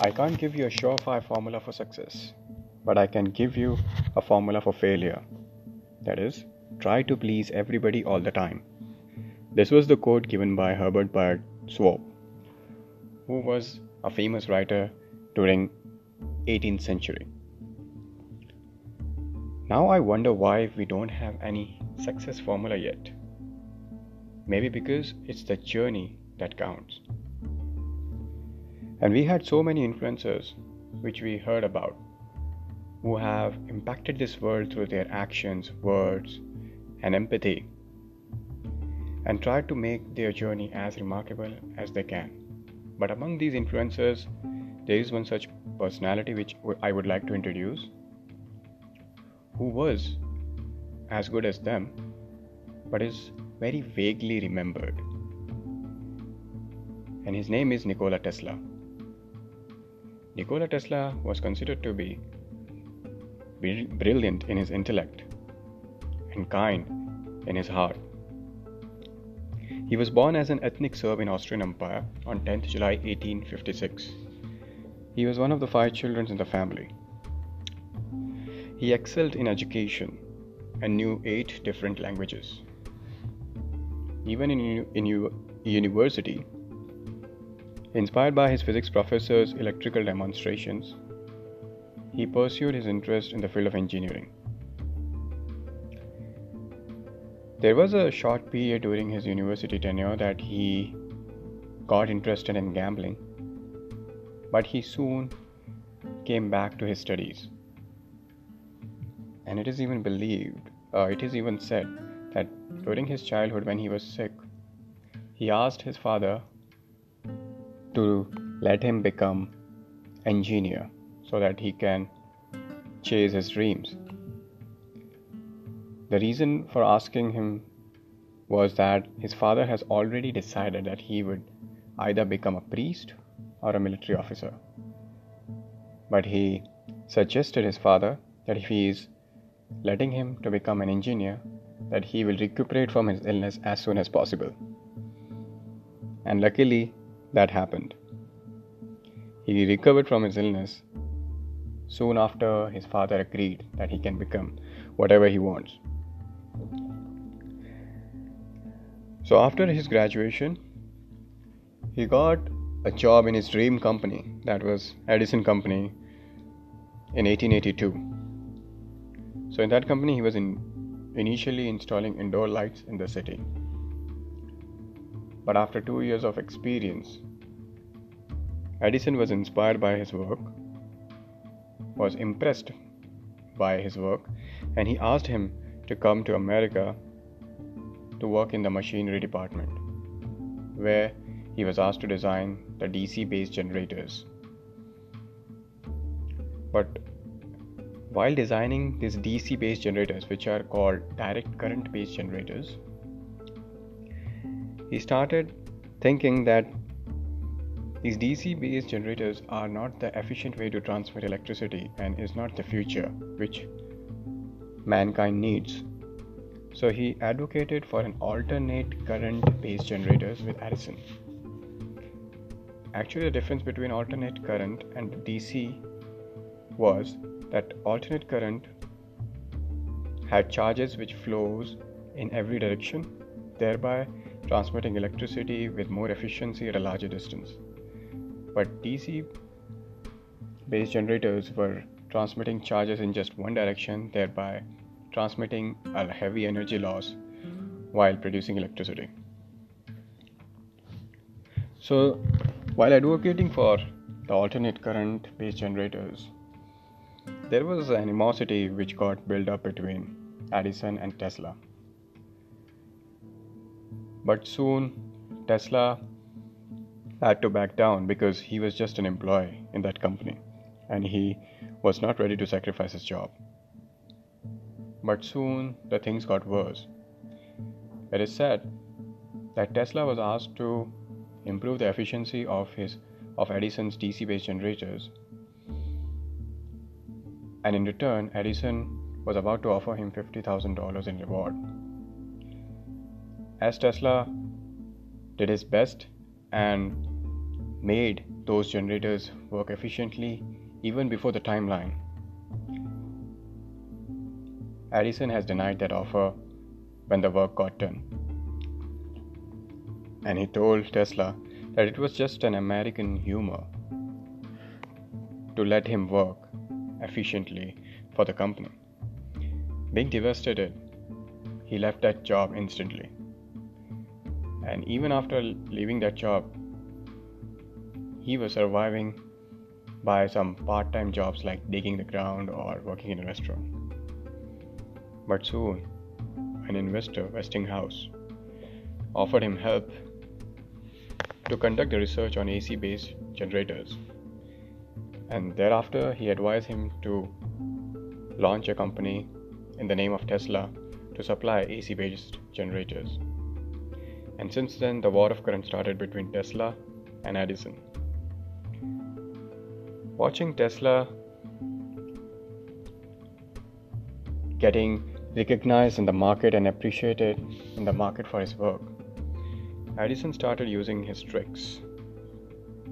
I can't give you a surefire formula for success, but I can give you a formula for failure. That is, try to please everybody all the time. This was the quote given by Herbert Bayard Swope, who was a famous writer during 18th century. Now I wonder why we don't have any success formula yet. Maybe because it's the journey that counts. And we had so many influencers which we heard about who have impacted this world through their actions, words, and empathy and tried to make their journey as remarkable as they can. But among these influencers, there is one such personality which I would like to introduce who was as good as them but is very vaguely remembered. And his name is Nikola Tesla. Nikola Tesla was considered to be brilliant in his intellect and kind in his heart. He was born as an ethnic Serb in Austrian Empire on 10th July 1856. He was one of the five children in the family. He excelled in education and knew eight different languages. Even in, in university, Inspired by his physics professor's electrical demonstrations, he pursued his interest in the field of engineering. There was a short period during his university tenure that he got interested in gambling, but he soon came back to his studies. And it is even believed, uh, it is even said that during his childhood, when he was sick, he asked his father to let him become engineer so that he can chase his dreams. The reason for asking him was that his father has already decided that he would either become a priest or a military officer. But he suggested his father that if he is letting him to become an engineer, that he will recuperate from his illness as soon as possible. And luckily, that happened. He recovered from his illness soon after his father agreed that he can become whatever he wants. So, after his graduation, he got a job in his dream company, that was Edison Company, in 1882. So, in that company, he was in initially installing indoor lights in the city. But after two years of experience, Edison was inspired by his work, was impressed by his work, and he asked him to come to America to work in the machinery department, where he was asked to design the DC based generators. But while designing these DC based generators, which are called direct current based generators, he started thinking that these DC based generators are not the efficient way to transmit electricity and is not the future which mankind needs. So he advocated for an alternate current based generators with Edison. Actually the difference between alternate current and DC was that alternate current had charges which flows in every direction thereby transmitting electricity with more efficiency at a larger distance. But DC based generators were transmitting charges in just one direction, thereby transmitting a heavy energy loss while producing electricity. So, while advocating for the alternate current based generators, there was animosity which got built up between Edison and Tesla. But soon Tesla had to back down because he was just an employee in that company and he was not ready to sacrifice his job. But soon the things got worse. It is said that Tesla was asked to improve the efficiency of his of Edison's DC based generators. And in return, Edison was about to offer him $50,000 in reward. As Tesla did his best and made those generators work efficiently even before the timeline. Edison has denied that offer when the work got done. And he told Tesla that it was just an American humor to let him work efficiently for the company. Being devastated, he left that job instantly. And even after leaving that job, he was surviving by some part time jobs like digging the ground or working in a restaurant. But soon, an investor, Westinghouse, offered him help to conduct the research on AC based generators. And thereafter, he advised him to launch a company in the name of Tesla to supply AC based generators. And since then, the war of current started between Tesla and Edison. Watching Tesla getting recognized in the market and appreciated in the market for his work, Edison started using his tricks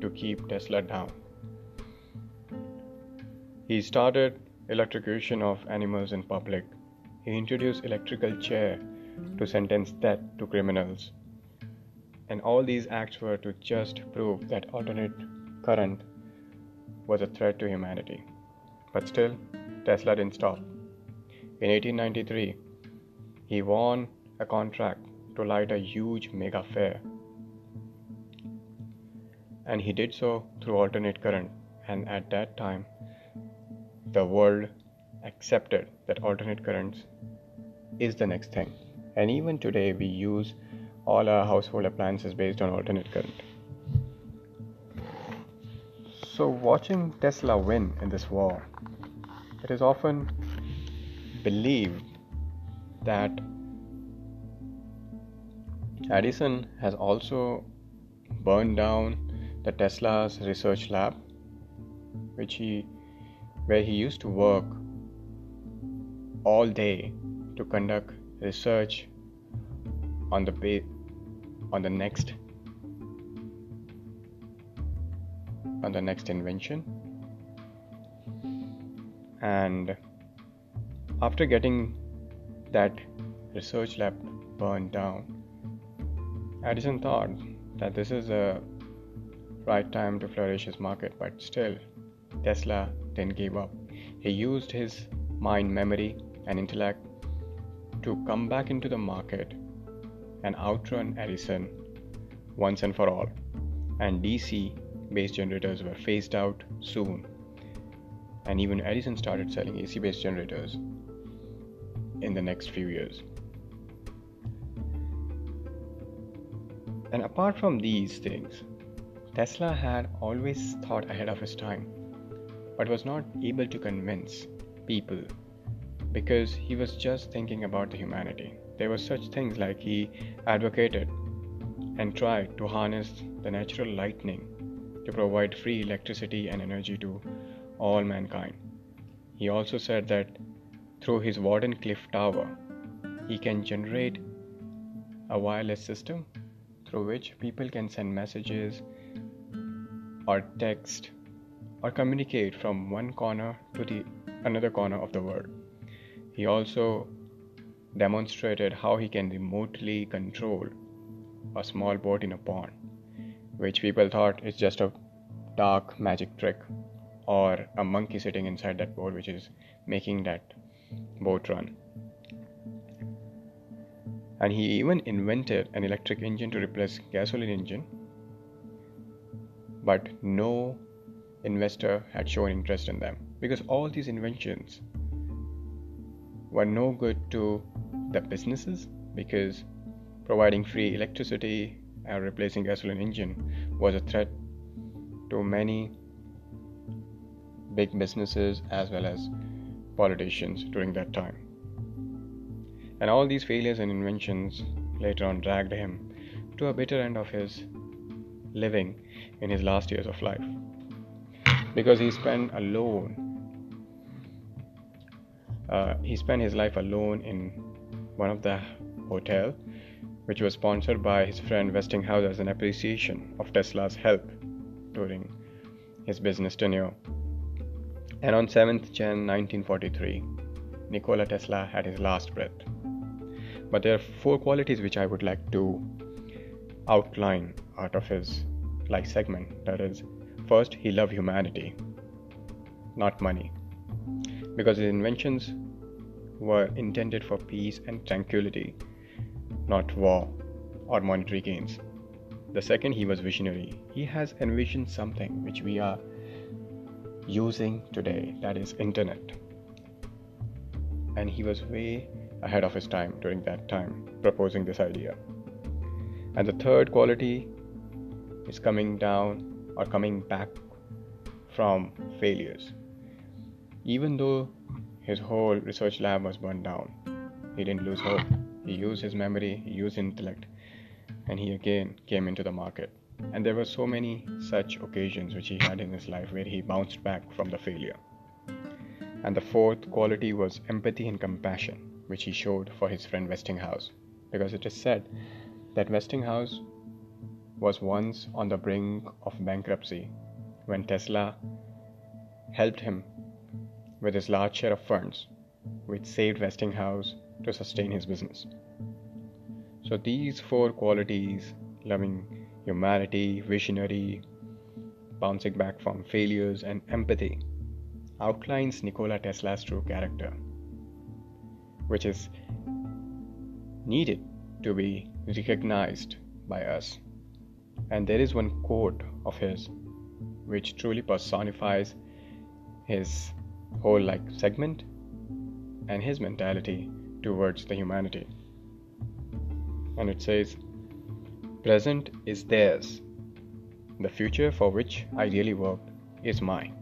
to keep Tesla down. He started electrocution of animals in public. He introduced electrical chair to sentence death to criminals. And all these acts were to just prove that alternate current was a threat to humanity. But still, Tesla didn't stop. In 1893, he won a contract to light a huge mega fair. And he did so through alternate current. And at that time, the world accepted that alternate currents is the next thing. And even today, we use all our household appliances based on alternate current. So, watching Tesla win in this war, it is often believed that Edison has also burned down the Tesla's research lab, which he where he used to work all day to conduct research on the on the next on the next invention and after getting that research lab burned down, Edison thought that this is a right time to flourish his market, but still, Tesla didn't give up. He used his mind, memory, and intellect to come back into the market and outrun Edison once and for all. And DC based generators were phased out soon. And even Edison started selling AC based generators in the next few years. And apart from these things, Tesla had always thought ahead of his time, but was not able to convince people because he was just thinking about the humanity. There were such things like he advocated and tried to harness the natural lightning to provide free electricity and energy to all mankind. He also said that through his Wardenclyffe Tower, he can generate a wireless system through which people can send messages or text or communicate from one corner to the another corner of the world. He also demonstrated how he can remotely control a small boat in a pond, which people thought is just a dark magic trick or a monkey sitting inside that boat which is making that boat run. And he even invented an electric engine to replace gasoline engine, but no investor had shown interest in them because all these inventions were no good to the businesses because providing free electricity and replacing gasoline engine was a threat to many big businesses as well as politicians during that time. And all these failures and inventions later on dragged him to a bitter end of his living in his last years of life. Because he spent alone, uh, he spent his life alone in one of the hotel, which was sponsored by his friend Westinghouse as an appreciation of Tesla's help during his business tenure. And on 7th Jan 1943, Nikola Tesla had his last breath. But there are four qualities which I would like to outline out of his life segment. That is, first, he loved humanity, not money, because his inventions were intended for peace and tranquility, not war or monetary gains. The second, he was visionary. He has envisioned something which we are using today, that is internet. And he was way ahead of his time during that time proposing this idea. And the third quality is coming down or coming back from failures. Even though his whole research lab was burned down, he didn't lose hope. He used his memory, he used intellect, and he again came into the market. And there were so many such occasions which he had in his life where he bounced back from the failure. And the fourth quality was empathy and compassion, which he showed for his friend Westinghouse. Because it is said that Westinghouse was once on the brink of bankruptcy when Tesla helped him with his large share of funds, which saved Westinghouse to sustain his business. So, these four qualities loving humanity, visionary, bouncing back from failures, and empathy outlines Nikola Tesla's true character, which is needed to be recognized by us. And there is one quote of his which truly personifies his whole like segment and his mentality towards the humanity. And it says, Present is theirs. The future for which I really work is mine.